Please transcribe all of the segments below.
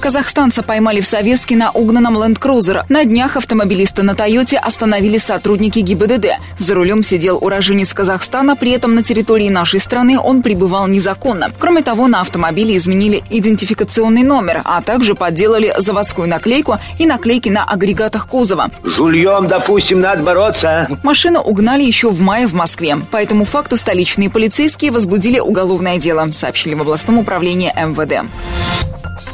Казахстанца поймали в Советске на угнанном ленд-крузер. На днях автомобилиста на Тойоте остановили сотрудники ГИБДД. За рулем сидел уроженец Казахстана, при этом на территории нашей страны он пребывал незаконно. Кроме того, на автомобиле изменили идентификационный номер, а также подделали заводскую наклейку и наклейки на агрегатах кузова. Жульем, допустим, надо бороться. Машину угнали еще в мае в Москве. По этому факту столичные полицейские возбудили уголовное дело, сообщили в областном управлении МВД.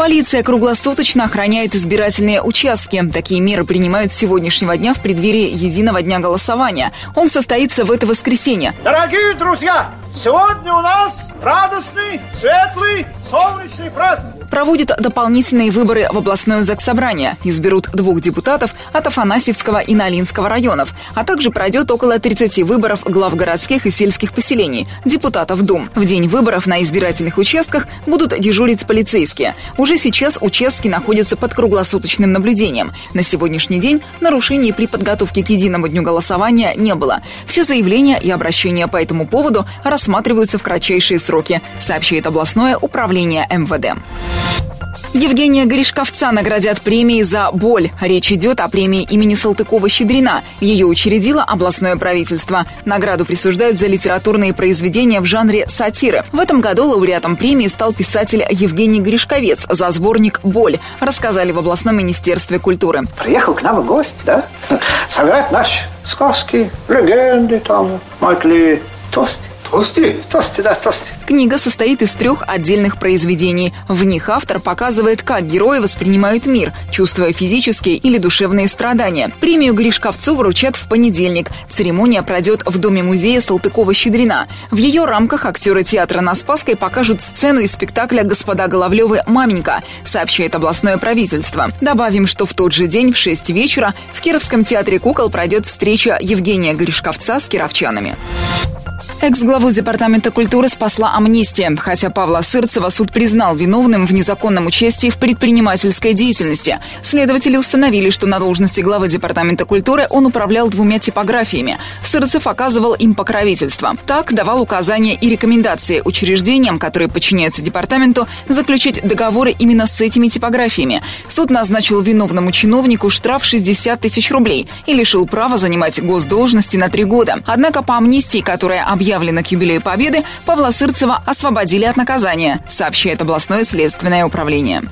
Полиция круглосуточно охраняет избирательные участки. Такие меры принимают с сегодняшнего дня в преддверии единого дня голосования. Он состоится в это воскресенье. Дорогие друзья, сегодня у нас радостный, светлый, солнечный праздник проводят дополнительные выборы в областное заксобрание. Изберут двух депутатов от Афанасьевского и Налинского районов, а также пройдет около 30 выборов глав городских и сельских поселений, депутатов Дум. В день выборов на избирательных участках будут дежурить полицейские. Уже сейчас участки находятся под круглосуточным наблюдением. На сегодняшний день нарушений при подготовке к единому дню голосования не было. Все заявления и обращения по этому поводу рассматриваются в кратчайшие сроки, сообщает областное управление МВД. Евгения Гришковца наградят премией за боль. Речь идет о премии имени Салтыкова-Щедрина. Ее учредило областное правительство. Награду присуждают за литературные произведения в жанре сатиры. В этом году лауреатом премии стал писатель Евгений Гришковец за сборник «Боль», рассказали в областном министерстве культуры. Приехал к нам гость, да? Сыграть наши сказки, легенды там, мать ли, тосты. Тосты? Тосты, да, тосты. Книга состоит из трех отдельных произведений. В них автор показывает, как герои воспринимают мир, чувствуя физические или душевные страдания. Премию Гришковцу вручат в понедельник. Церемония пройдет в Доме-музея Салтыкова-Щедрина. В ее рамках актеры театра на Спасской покажут сцену из спектакля «Господа Головлевы. Маменька», сообщает областное правительство. Добавим, что в тот же день в 6 вечера в Кировском театре кукол пройдет встреча Евгения Гришковца с кировчанами. Экс-главу Департамента культуры спасла амнистия, хотя Павла Сырцева суд признал виновным в незаконном участии в предпринимательской деятельности. Следователи установили, что на должности главы Департамента культуры он управлял двумя типографиями. Сырцев оказывал им покровительство. Так давал указания и рекомендации учреждениям, которые подчиняются департаменту, заключить договоры именно с этими типографиями. Суд назначил виновному чиновнику штраф 60 тысяч рублей и лишил права занимать госдолжности на три года. Однако по амнистии, которая объявлена объявлено к юбилею Победы, Павла Сырцева освободили от наказания, сообщает областное следственное управление.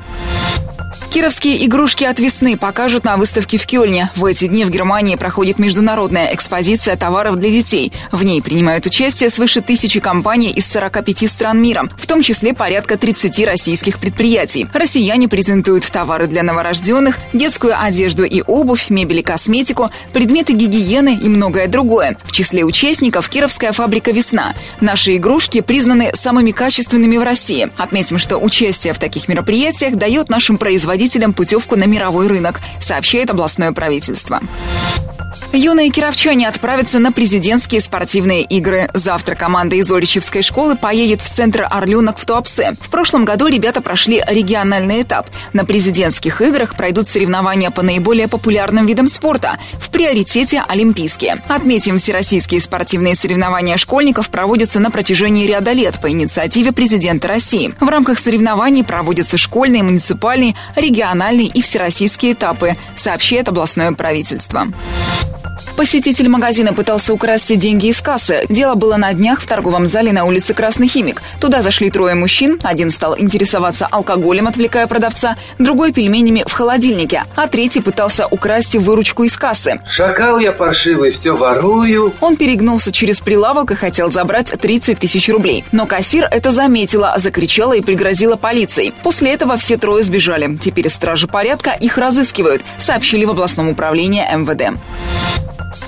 Кировские игрушки от весны покажут на выставке в Кёльне. В эти дни в Германии проходит международная экспозиция товаров для детей. В ней принимают участие свыше тысячи компаний из 45 стран мира, в том числе порядка 30 российских предприятий. Россияне презентуют товары для новорожденных, детскую одежду и обувь, мебель и косметику, предметы гигиены и многое другое. В числе участников Кировская фабрика «Весна». Наши игрушки признаны самыми качественными в России. Отметим, что участие в таких мероприятиях дает нашим производителям производителям путевку на мировой рынок, сообщает областное правительство. Юные кировчане отправятся на президентские спортивные игры. Завтра команда из Оричевской школы поедет в центр Орленок в Туапсе. В прошлом году ребята прошли региональный этап. На президентских играх пройдут соревнования по наиболее популярным видам спорта. В приоритете олимпийские. Отметим, всероссийские спортивные соревнования школьников проводятся на протяжении ряда лет по инициативе президента России. В рамках соревнований проводятся школьные, муниципальные, региональные и всероссийские этапы, сообщает областное правительство. Посетитель магазина пытался украсть деньги из кассы. Дело было на днях в торговом зале на улице Красный Химик. Туда зашли трое мужчин. Один стал интересоваться алкоголем, отвлекая продавца, другой – пельменями в холодильнике, а третий пытался украсть выручку из кассы. Шакал я паршивый, все ворую. Он перегнулся через прилавок и хотел забрать 30 тысяч рублей. Но кассир это заметила, закричала и пригрозила полицией. После этого все трое сбежали. Теперь стражи порядка их разыскивают, сообщили в областном управлении МВД.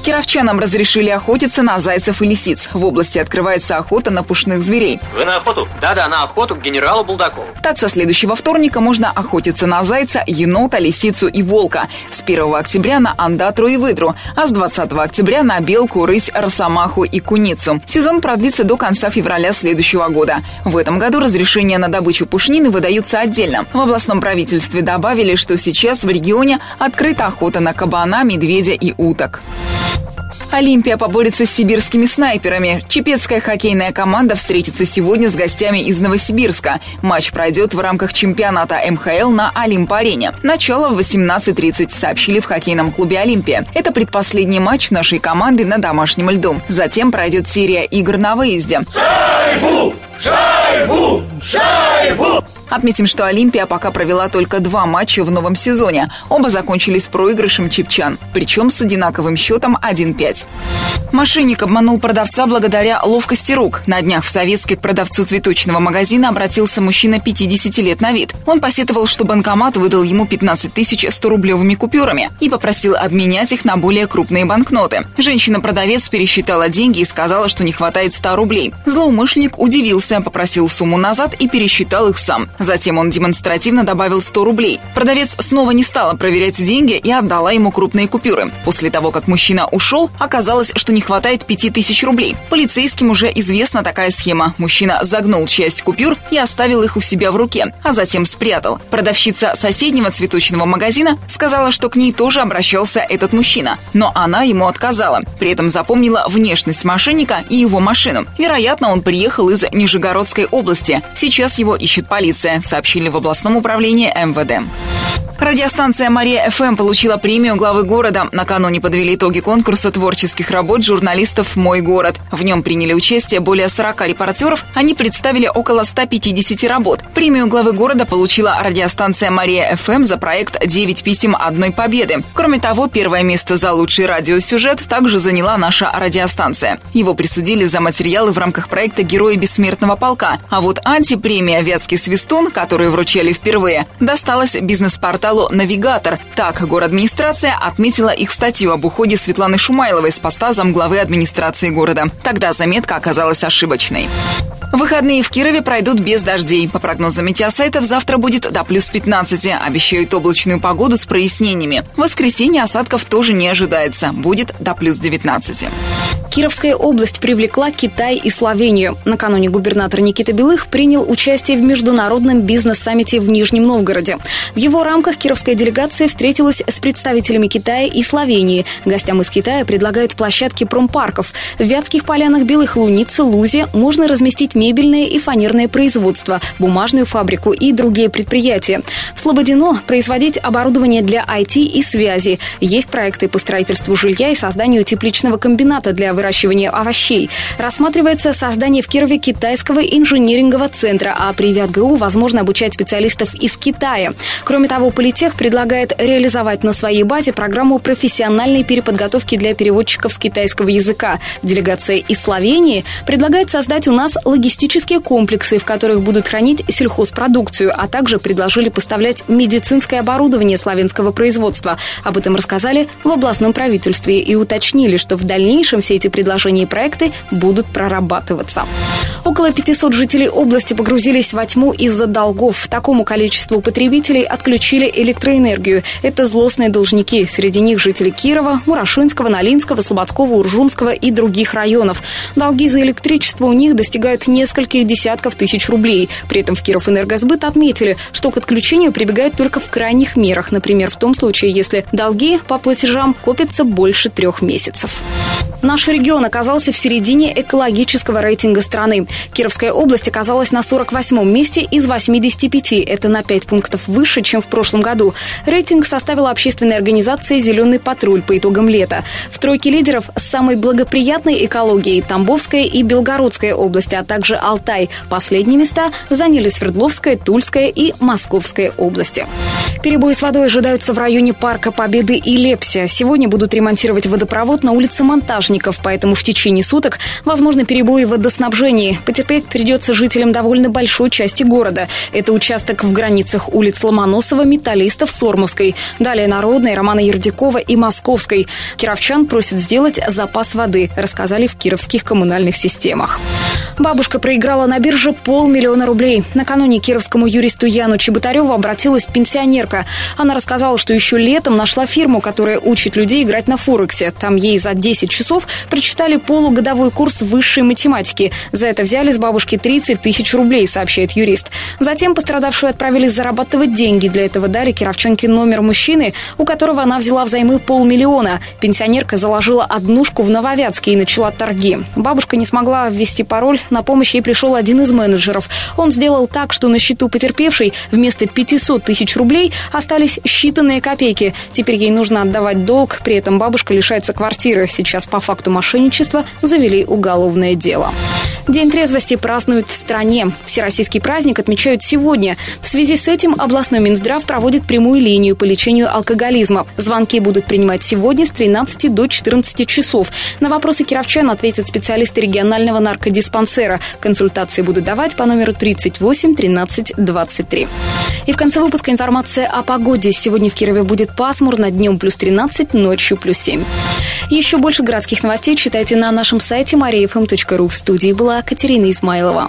Кировчанам разрешили охотиться на зайцев и лисиц. В области открывается охота на пушных зверей. Вы на охоту? Да-да, на охоту к генералу Булдакову. Так, со следующего вторника можно охотиться на зайца, енота, лисицу и волка. С 1 октября на андатру и выдру, а с 20 октября на белку, рысь, росомаху и куницу. Сезон продлится до конца февраля следующего года. В этом году разрешения на добычу пушнины выдаются отдельно. В областном правительстве добавили, что сейчас в регионе открыта охота на кабана, медведя и уток. Олимпия поборется с сибирскими снайперами. Чепецкая хоккейная команда встретится сегодня с гостями из Новосибирска. Матч пройдет в рамках чемпионата МХЛ на Олимп-арене. Начало в 18.30, сообщили в хоккейном клубе «Олимпия». Это предпоследний матч нашей команды на домашнем льду. Затем пройдет серия игр на выезде. Шайбу! Шайбу! Шайбу! Отметим, что Олимпия пока провела только два матча в новом сезоне. Оба закончились проигрышем чепчан, причем с одинаковым счетом 1-5. Мошенник обманул продавца благодаря ловкости рук. На днях в Советске к продавцу цветочного магазина обратился мужчина 50 лет на вид. Он посетовал, что банкомат выдал ему 15 тысяч 100 рублевыми купюрами и попросил обменять их на более крупные банкноты. Женщина-продавец пересчитала деньги и сказала, что не хватает 100 рублей. Злоумышленник удивился, попросил сумму назад и пересчитал их сам. Затем он демонстративно добавил 100 рублей. Продавец снова не стала проверять деньги и отдала ему крупные купюры. После того, как мужчина ушел, оказалось, что не хватает 5000 рублей. Полицейским уже известна такая схема. Мужчина загнул часть купюр и оставил их у себя в руке, а затем спрятал. Продавщица соседнего цветочного магазина сказала, что к ней тоже обращался этот мужчина, но она ему отказала. При этом запомнила внешность мошенника и его машину. Вероятно, он приехал из Нижегородской области. Сейчас его ищет полиция сообщили в областном управлении МВД. Радиостанция «Мария ФМ» получила премию главы города. Накануне подвели итоги конкурса творческих работ журналистов «Мой город». В нем приняли участие более 40 репортеров. Они представили около 150 работ. Премию главы города получила радиостанция «Мария ФМ» за проект «Девять писем одной победы». Кроме того, первое место за лучший радиосюжет также заняла наша радиостанция. Его присудили за материалы в рамках проекта «Герои бессмертного полка». А вот антипремия «Вятский свистун», которую вручали впервые, досталась бизнес-порталу порталу «Навигатор». Так, администрация отметила их статью об уходе Светланы Шумайловой с поста замглавы администрации города. Тогда заметка оказалась ошибочной. Выходные в Кирове пройдут без дождей. По прогнозам метеосайтов, завтра будет до плюс 15. Обещают облачную погоду с прояснениями. В воскресенье осадков тоже не ожидается. Будет до плюс 19. Кировская область привлекла Китай и Словению. Накануне губернатор Никита Белых принял участие в международном бизнес-саммите в Нижнем Новгороде. В его рамках кировская делегация встретилась с представителями Китая и Словении. Гостям из Китая предлагают площадки промпарков. В Вятских полянах Белых Луницы, Лузе можно разместить мебельное и фанерное производство, бумажную фабрику и другие предприятия. В Слободино производить оборудование для IT и связи. Есть проекты по строительству жилья и созданию тепличного комбината для выращивания овощей. Рассматривается создание в Кирове китайского инжинирингового центра, а при ВятГУ возможно обучать специалистов из Китая. Кроме того, Политех предлагает реализовать на своей базе программу профессиональной переподготовки для переводчиков с китайского языка. Делегация из Словении предлагает создать у нас логистические комплексы, в которых будут хранить сельхозпродукцию, а также предложили поставлять медицинское оборудование славянского производства. Об этом рассказали в областном правительстве и уточнили, что в дальнейшем все эти предложения и проекты будут прорабатываться. Около 500 жителей области погрузились во тьму из-за долгов. Такому количеству потребителей отключили электроэнергию. Это злостные должники. Среди них жители Кирова, Мурашинского, Налинского, Слободского, Уржумского и других районов. Долги за электричество у них достигают не нескольких десятков тысяч рублей. При этом в Кировэнергосбыт отметили, что к отключению прибегают только в крайних мерах, например, в том случае, если долги по платежам копятся больше трех месяцев. Наш регион оказался в середине экологического рейтинга страны. Кировская область оказалась на 48-м месте из 85. Это на 5 пунктов выше, чем в прошлом году. Рейтинг составила общественная организация «Зеленый патруль» по итогам лета. В тройке лидеров с самой благоприятной экологией Тамбовская и Белгородская области, а также Алтай. Последние места заняли Свердловская, Тульская и Московская области. Перебои с водой ожидаются в районе Парка Победы и Лепся. Сегодня будут ремонтировать водопровод на улице Монтаж монтажников, поэтому в течение суток возможны перебои в водоснабжении. Потерпеть придется жителям довольно большой части города. Это участок в границах улиц Ломоносова, Металлистов, Сормовской. Далее Народной, Романа Ердякова и Московской. Кировчан просят сделать запас воды, рассказали в кировских коммунальных системах. Бабушка проиграла на бирже полмиллиона рублей. Накануне кировскому юристу Яну Чеботареву обратилась пенсионерка. Она рассказала, что еще летом нашла фирму, которая учит людей играть на Форексе. Там ей за 10 часов часов прочитали полугодовой курс высшей математики. За это взяли с бабушки 30 тысяч рублей, сообщает юрист. Затем пострадавшую отправили зарабатывать деньги. Для этого дали кировчанке номер мужчины, у которого она взяла взаймы полмиллиона. Пенсионерка заложила однушку в Нововятске и начала торги. Бабушка не смогла ввести пароль, на помощь ей пришел один из менеджеров. Он сделал так, что на счету потерпевшей вместо 500 тысяч рублей остались считанные копейки. Теперь ей нужно отдавать долг, при этом бабушка лишается квартиры. Сейчас по факту мошенничества завели уголовное дело. День трезвости празднуют в стране. Всероссийский праздник отмечают сегодня. В связи с этим областной Минздрав проводит прямую линию по лечению алкоголизма. Звонки будут принимать сегодня с 13 до 14 часов. На вопросы кировчан ответят специалисты регионального наркодиспансера. Консультации будут давать по номеру 38 13 23. И в конце выпуска информация о погоде. Сегодня в Кирове будет пасмурно, днем плюс 13, ночью плюс 7. Еще больше городских новостей читайте на нашем сайте mariafm.ru. В студии была Катерина Измайлова.